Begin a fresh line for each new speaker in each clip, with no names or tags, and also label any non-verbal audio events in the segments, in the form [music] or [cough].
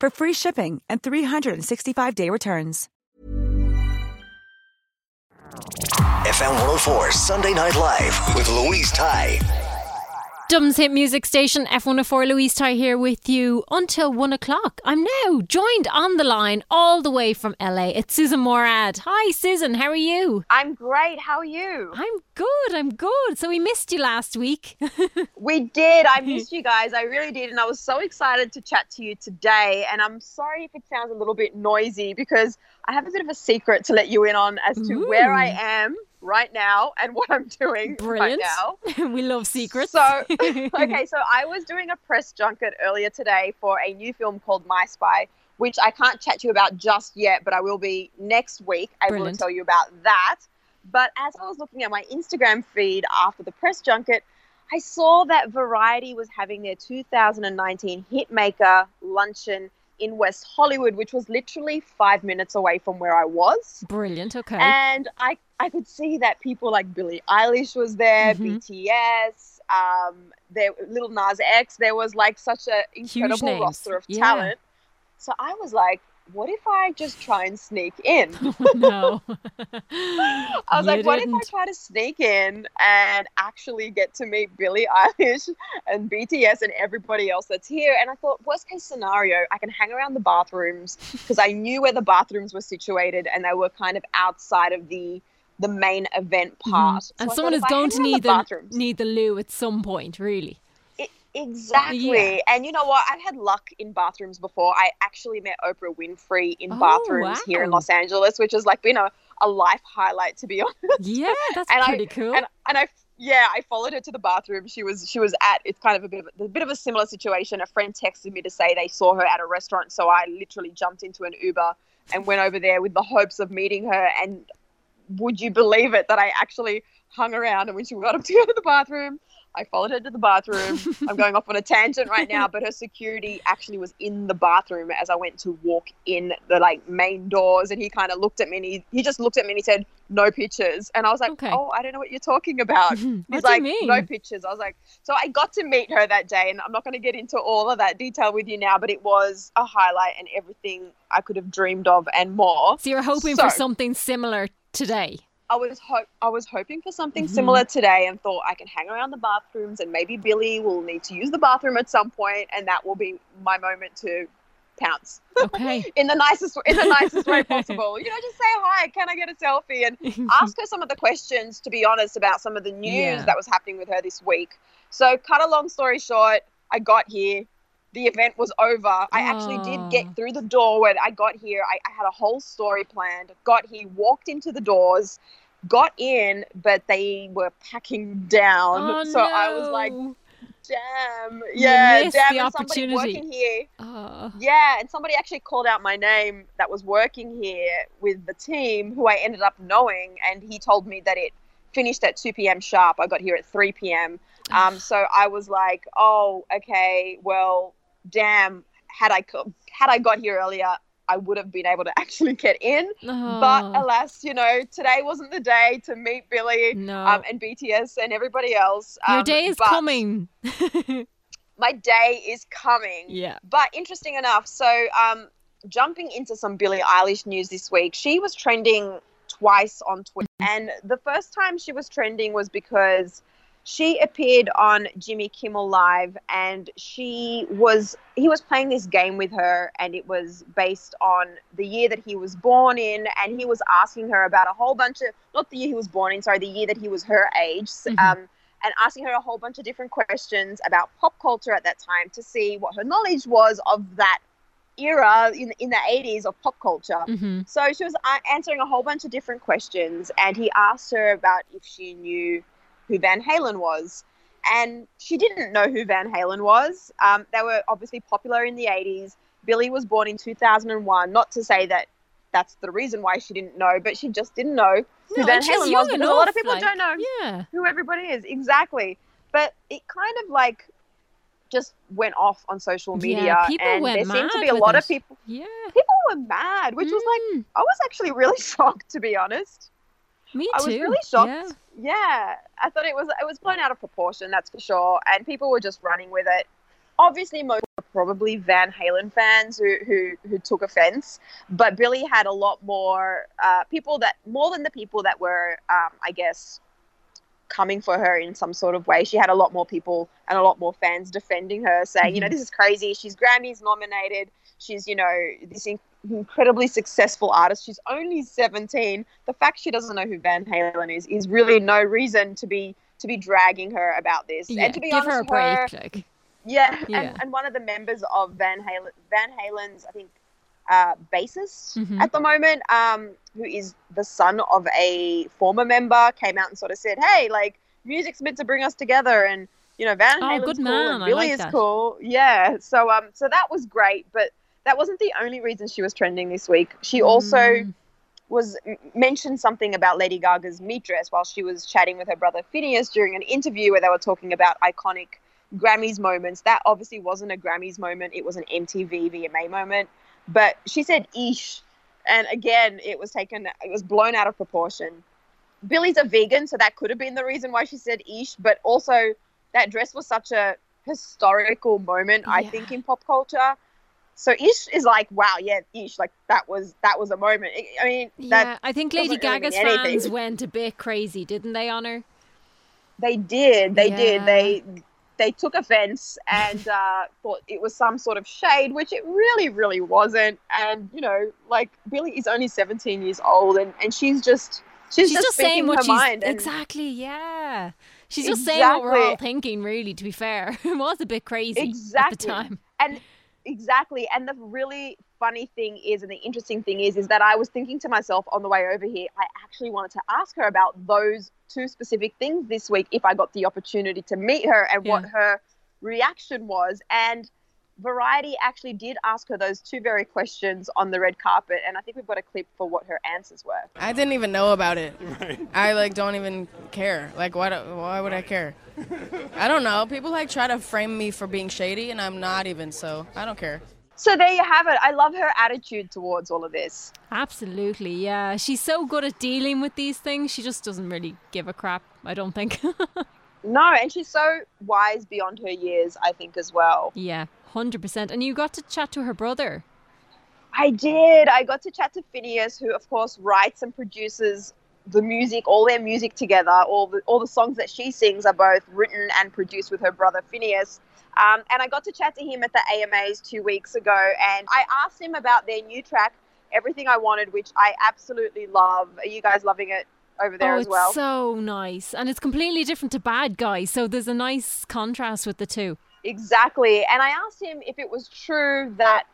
for free shipping and 365-day returns.
FM 104 Sunday Night Live with Louise Ty.
Dublin's hit music station F104 Louise Ty here with you until one o'clock. I'm now joined on the line all the way from LA. It's Sussan Mourad. Hi, Sussan. How are you?
I'm great. How are you?
I'm good. I'm good. So we missed you last week. [laughs]
we did. I [laughs] missed you guys. I really did, and I was so excited to chat to you today. And I'm sorry if it sounds a little bit noisy because I have a bit of a secret to let you in on as to
Ooh.
where I am right now and what I'm doing
Brilliant.
right now. [laughs]
we love secrets.
So, [laughs] okay, so I was doing a press junket earlier today for a new film called My Spy, which I can't chat to you about just yet, but I will be next week able
Brilliant.
to tell you about that. But as I was looking at my Instagram feed after the press junket, I saw that Variety was having their 2019 Hitmaker luncheon in West Hollywood, which was literally five minutes away from where I was.
Brilliant. Okay.
And I, I could see that people like Billie Eilish was there,
Mhm.
BTS, um, there, Little Nas X. There was like such an incredible roster of
Yeah.
talent. So I was like, what if I just try and sneak in? [laughs]
no. [laughs]
I was
You
like, what if I try to sneak in and actually get to meet Billie Eilish and BTS and everybody else that's here? And I thought, worst case scenario, I can hang around the bathrooms because I knew where the bathrooms were situated and they were kind of outside of the the main event part.
Mm-hmm. and
I
someone is going to need
the
the, need the loo at some point, really.
Exactly.
Yeah.
And you know what? I've had luck in bathrooms before. I actually met Oprah Winfrey in
Oh,
bathrooms here in. Los Angeles, which has like been a, a life highlight to be [laughs] honest.
Yeah, that's
And I-
pretty cool.
and and I yeah, I followed her to the bathroom. She was she was at it's kind of a bit of a bit of a similar situation. A friend texted me to say they saw her at a restaurant, so I literally jumped into an Uber and went over there with the hopes of meeting her. And would you believe it that I actually hung around and when she got up to go to the bathroom, I followed her to the bathroom. I'm going off on a tangent right now, [laughs] but her security actually was in the bathroom as I went to walk in the like main doors, and he kind of looked at me and he, he just looked at me and he said, "No pictures," and I was like,
Okay.
"Oh, I don't know what you're talking about." [laughs]
What
He's
do you
like,
mean?
"No pictures." I was like, so I got to meet her that day, and I'm not going to get into all of that detail with you now, but it was a highlight and everything I could have dreamed of and more.
so you're hoping
So-
for something similar today.
I was ho- I was hoping for something
Mhm.
similar today and thought I can hang around the bathrooms and maybe Billie will need to use the bathroom at some point and that will be my moment to pounce
Okay. [laughs]
in the nicest in the nicest way [laughs] possible. You know, just say hi, can I get a selfie and [laughs] ask her some of the questions to be honest about some of the news
Yeah.
that was happening with her this week. So cut a long story short, I got here. The event was over. I actually did get through the door when I got here. I, I had a whole story planned. Got here, walked into the doors, got in, but they were packing down.
Oh,
so I was like, damn, yeah, damn.
the
and somebody
opportunity.
working here.
Oh.
Yeah, and somebody actually called out my name that was working here with the team, who I ended up knowing, and he told me that it finished at 2 p.m. sharp. I got here at 3 p.m. Um, so I was like, oh, okay, well, damn. Had I co- had I got here earlier, I would have been able to [laughs] actually get in. But
Oh.
alas, you know, today wasn't the day to meet Billie
no.
um, and BTS and everybody else.
Your
Um,
day is coming. [laughs]
My day is coming.
yeah.
But interesting enough, so um, jumping into some Billie Eilish news this week, she was trending twice on Twitter. And the first time she was trending was because she appeared on Jimmy Kimmel Live and she was he was playing this game with her and it was based on the year that he was born in and he was asking her about a whole bunch of not the year he was born in sorry the year that he was her age mm-hmm. um, and asking her a whole bunch of different questions about pop culture at that time to see what her knowledge was of that era in, in the 80s of pop culture. Mm-hmm. So she was uh, answering a whole bunch of different questions, and he asked her about if she knew who Van Halen was. And she didn't know who Van Halen was. Um, they were obviously popular in the 80s. Billie was born in 2001. Not to say that that's the reason why she didn't know, but she just didn't know who
no,
Van Halen was because a lot of people
like,
don't know
yeah.
who everybody is. Exactly. But it kind of like just went off on social media
yeah, people
and there seemed to be
a
lot
it.
of people
yeah
people were mad which mm. was like i was actually really [laughs] shocked to be honest
me
too i was really shocked.
Yeah.
yeah. I thought it was it was blown out of proportion that's for sure and people were just running with it. Obviously most probably van halen fans who who, who took offense but Billie had a lot more uh, people that more than the people that were um, i guess coming for her in some sort of way. She had a lot more people and a lot more fans defending her, saying, mm-hmm. you know, mm-hmm. this is crazy. She's Grammys nominated. She's, you know, this incredibly successful artist. She's only 17. The fact she doesn't know who Van Halen is is really no reason to be to be dragging her about this.
Yeah,
and to be
give
honest,
her a break. Her, like.
yeah, yeah. And, and one of the members of Van Halen, Van Halen's, I think, uh, bassist mm-hmm. at the moment, um, who is the son of a former member, came out and sort of said, "Hey, like music's meant to bring us together," and you know, Van
oh,
Halen's
good
cool
man.
and Billie
like
is
that.
cool. Yeah, so um, so that was great, but that wasn't the only reason she was trending this week. She also
Mm.
was mentioned something about Lady Gaga's meat dress while she was chatting with her brother Finneas during an interview where they were talking about iconic Grammys moments. That obviously wasn't a Grammys moment; it was an MTV VMA moment. But she said "ish," and again, it was taken. It was blown out of proportion. Billie's a vegan, so that could have been the reason why she said "ish." But also, that dress was such a historical moment, I think, in pop culture. So ish is like, wow, yeah, ish, like that was that was a moment. I- mean, that
Yeah, I think Lady
really
Gaga's
anything.
fans went a bit crazy, didn't they, on her?
They did. They
Yeah.
did. They they took offense and uh, thought it was some sort of shade, which it really, really wasn't. And you know, like Billie is only seventeen years old, and and she's just she's,
She's
just,
just saying what
her
she's
mind.
exactly. Yeah, she's just saying what we're all thinking. Really, to be fair, [laughs] it was a bit crazy
exactly
at the time.
and exactly and the really funny thing is and the interesting thing is is that i was thinking to myself on the way over here i actually wanted to ask her about those two specific things this week if i got the opportunity to meet her and what her reaction was and variety actually did ask her those two very questions on the red carpet and i think we've got a clip for what her answers were
I didn't even know about it. I like don't even care. Like why? do- Why would I care? I don't know. People like try to frame me for being shady, and I'm not even. So I don't care.
So there you have it i love her attitude towards all of this
Absolutely, yeah. She's so good at dealing with these things. She just doesn't really give a crap. I don't think. [laughs]
no and she's so wise beyond her years i think as well
yeah, hundred percent. And you got to chat to her brother.
I did. I got to chat to Finneas, who of course writes and produces the music, all their music together. All the all the songs that she sings are both written and produced with her brother Finneas. Um, and I got to chat to him at the AMAs two weeks ago, and I asked him about their new track, "Everything I Wanted," which I absolutely love. Are you guys loving it over there
oh,
as
it's
well?
so nice, and it's completely different to Bad Guy. So there's a nice contrast with the two.
Exactly. And I asked him if it was true that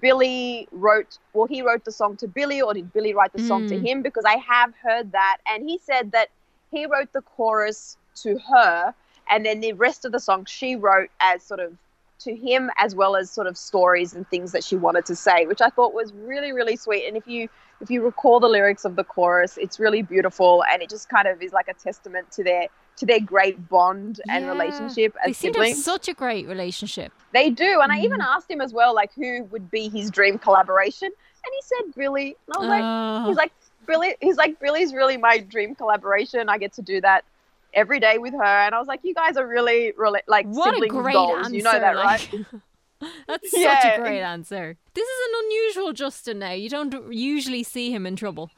Billie wrote, well, he wrote the song to Billie, or did Billie write the song to
Mm.
him? Because I have heard that. And he said that he wrote the chorus to her, and then the rest of the song she wrote as sort of to him, as well as sort of stories and things that she wanted to say, which I thought was really, really sweet. And if you if you recall the lyrics of the chorus, it's really beautiful, and it just kind of is like a testament to their to their great bond and
Yeah.
relationship
They
as
seem to have
siblings.
such a great relationship.
They do, and I
Mm.
even asked him as well, like who would be his dream collaboration, and he said Billie. And I was like,
Oh.
he's like Billie. He's like Billie's really my dream collaboration. I get to do that every day with her, and I was like, you guys are really, really like
what a great
goals.
answer!
You know that,
like-
right? [laughs]
That's [laughs] such
Yeah.
a great answer. This is an unusual Justin now. You don't usually see him in trouble.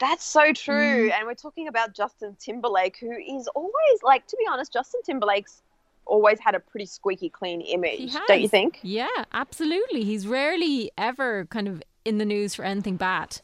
That's so true.
Mm.
And we're talking about Justin Timberlake, who is always like, to be honest, Justin Timberlake's always had a pretty squeaky clean image, don't you think?
Yeah, absolutely. He's rarely ever kind of in the news for anything bad.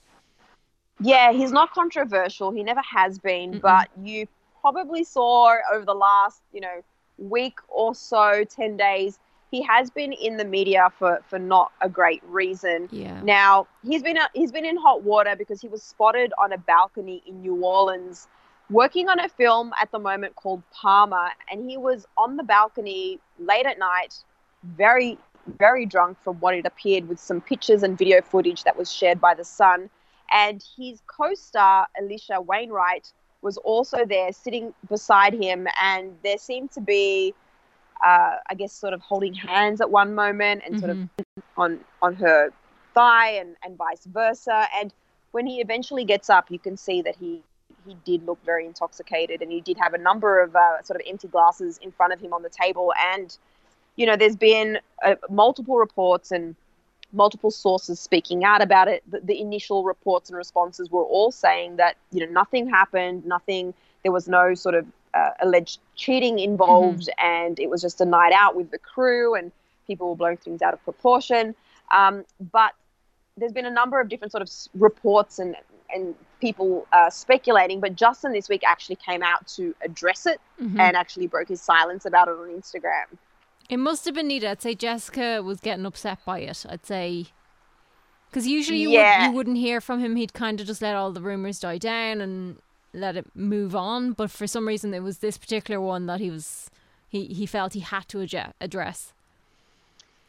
Yeah, he's not controversial. He never has been,
Mm-mm.
but you probably saw over the last, you know, week or so, 10 days, he has been in the media for, for not a great reason.
Yeah.
Now he's been he's been in hot water because he was spotted on a balcony in New Orleans, working on a film at the moment called Palmer, and he was on the balcony late at night, very very drunk from what it appeared, with some pictures and video footage that was shared by the Sun, and his co-star Alisha Wainwright was also there, sitting beside him, and there seemed to be. Uh, I guess sort of holding hands at one moment and sort of
Mhm.
on on her thigh and, and vice versa. And when he eventually gets up, you can see that he he did look very intoxicated, and he did have a number of uh, sort of empty glasses in front of him on the table. And you know, there's been uh, multiple reports and multiple sources speaking out about it. The, the initial reports and responses were all saying that you know nothing happened, nothing. There was no sort of uh, alleged cheating involved, and it was just a night out with the crew, and people were blowing things out of proportion. Um, but there's been a number of different sort of s- reports and and people uh, speculating. But Justin this week actually came out to address it
Mhm.
and actually broke his silence about it on Instagram.
It must have been neat. I'd say Jessica was getting upset by it. I'd say because usually you,
Yeah.
would, you wouldn't hear from him. He'd kind of just let all the rumors die down and let it move on. But for some reason, it was this particular one that he was he he felt he had to address.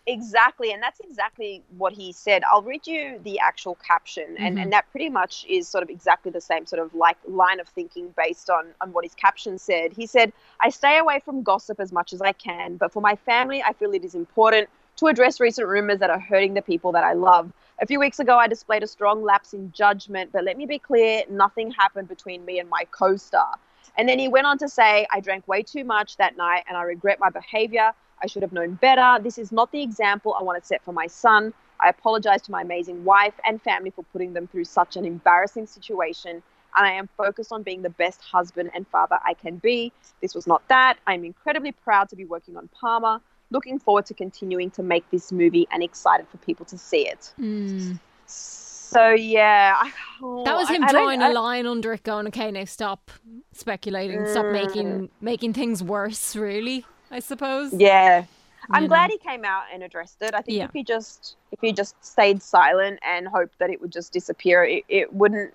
Exactly, and that's exactly what he said. I'll read you the actual caption, and,
Mhm.
and that pretty much is sort of exactly the same sort of like line of thinking based on on what his caption said. He said, "I stay away from gossip as much as I can, but for my family, I feel it is important to address recent rumors that are hurting the people that I love. A few weeks ago, I displayed a strong lapse in judgment, but let me be clear, nothing happened between me and my co-star." And then he went on to say, I drank way too much that night and I regret my behavior. I should have known better. This is not the example I want to set for my son. I apologize to my amazing wife and family for putting them through such an embarrassing situation. And I am focused on being the best husband and father I can be. This was not that. I'm incredibly proud to be working on Palmer. Looking forward to continuing to make this movie and excited for people to see it.
Mm.
So, yeah. I,
That was him
I
drawing
I-
a line under it, going, "Okay, now stop speculating, stop
Mm.
making making things worse." Really, I suppose.
Yeah. I'm
You
glad
know.
he came out and addressed it. I think
Yeah.
if he just if he just stayed silent and hoped that it would just disappear, it, it wouldn't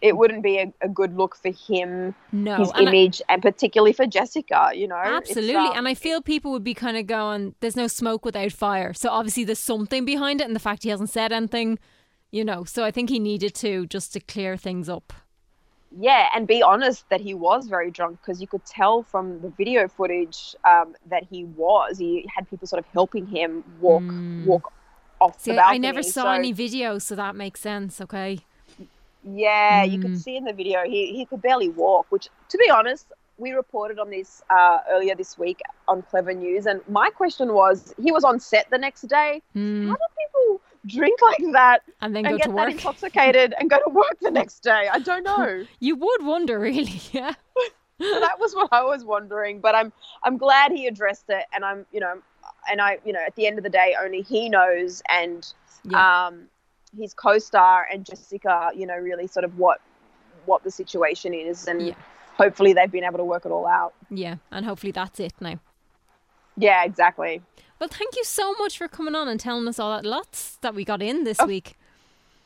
it wouldn't be a, a good look for him,
No,
his
and I-
image, and particularly for Jessica. You know,
Absolutely.
um,
and I feel people would be kind of going, there's no smoke without fire. So obviously there's something behind it. And the fact he hasn't said anything, you know. So I think he needed to just to clear things up.
Yeah, and be honest that he was very drunk because you could tell from the video footage um, that he was. He had people sort of helping him walk walk off
Mm. See,
the
I-
balcony.
I never saw
so-
any videos, so that makes sense. Okay.
Yeah, you
Mm.
could see in the video he, he could barely walk, which, to be honest, we reported on this uh, earlier this week on Clevver News. And my question was he was on set the next day.
Hmm.
How people drink like that
And then
and
go
get
to
that
work.
intoxicated and go to work the next day? I don't know. [laughs]
You would wonder, really. [laughs] Yeah.
so that was what I was wondering. But I'm I'm glad he addressed it, and I'm you know, and I you know at the end of the day only he knows, and
Yeah.
um, his co-star and Jessica, you know, really sort of what what the situation is, and
Yeah.
hopefully they've been able to work it all out.
Yeah. And hopefully that's it now.
Yeah, exactly.
Well, thank you so much for coming on and telling us all that lots that we got in
Oh.
this week.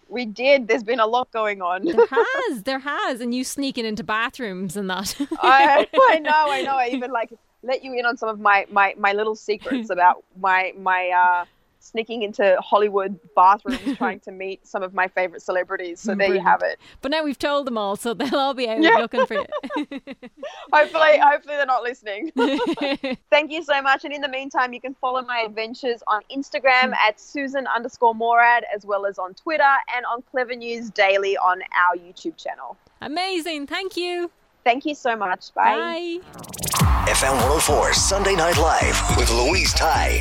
We did. There's been a lot going on.
There [laughs] has, there has, and you sneaking into bathrooms and that.
I, [laughs] I know, I know. I even like let you in on some of my my, my little secrets about my my uh, sneaking into Hollywood bathrooms [laughs] trying to meet some of my favorite celebrities. So there you have it.
But now we've told them all, so [laughs] they'll all be out
Yeah.
looking for [laughs] you.
Hopefully, hopefully they're not listening. Thank you so much. And in the meantime, you can follow my adventures on Instagram hmm. at Sussan underscore Mourad, as well as on Twitter and on Clevver News Daily on our YouTube channel.
Amazing. Thank you.
Thank you so much. Bye.
Bye.
FM 104 Sunday Night Live with Louise Ty.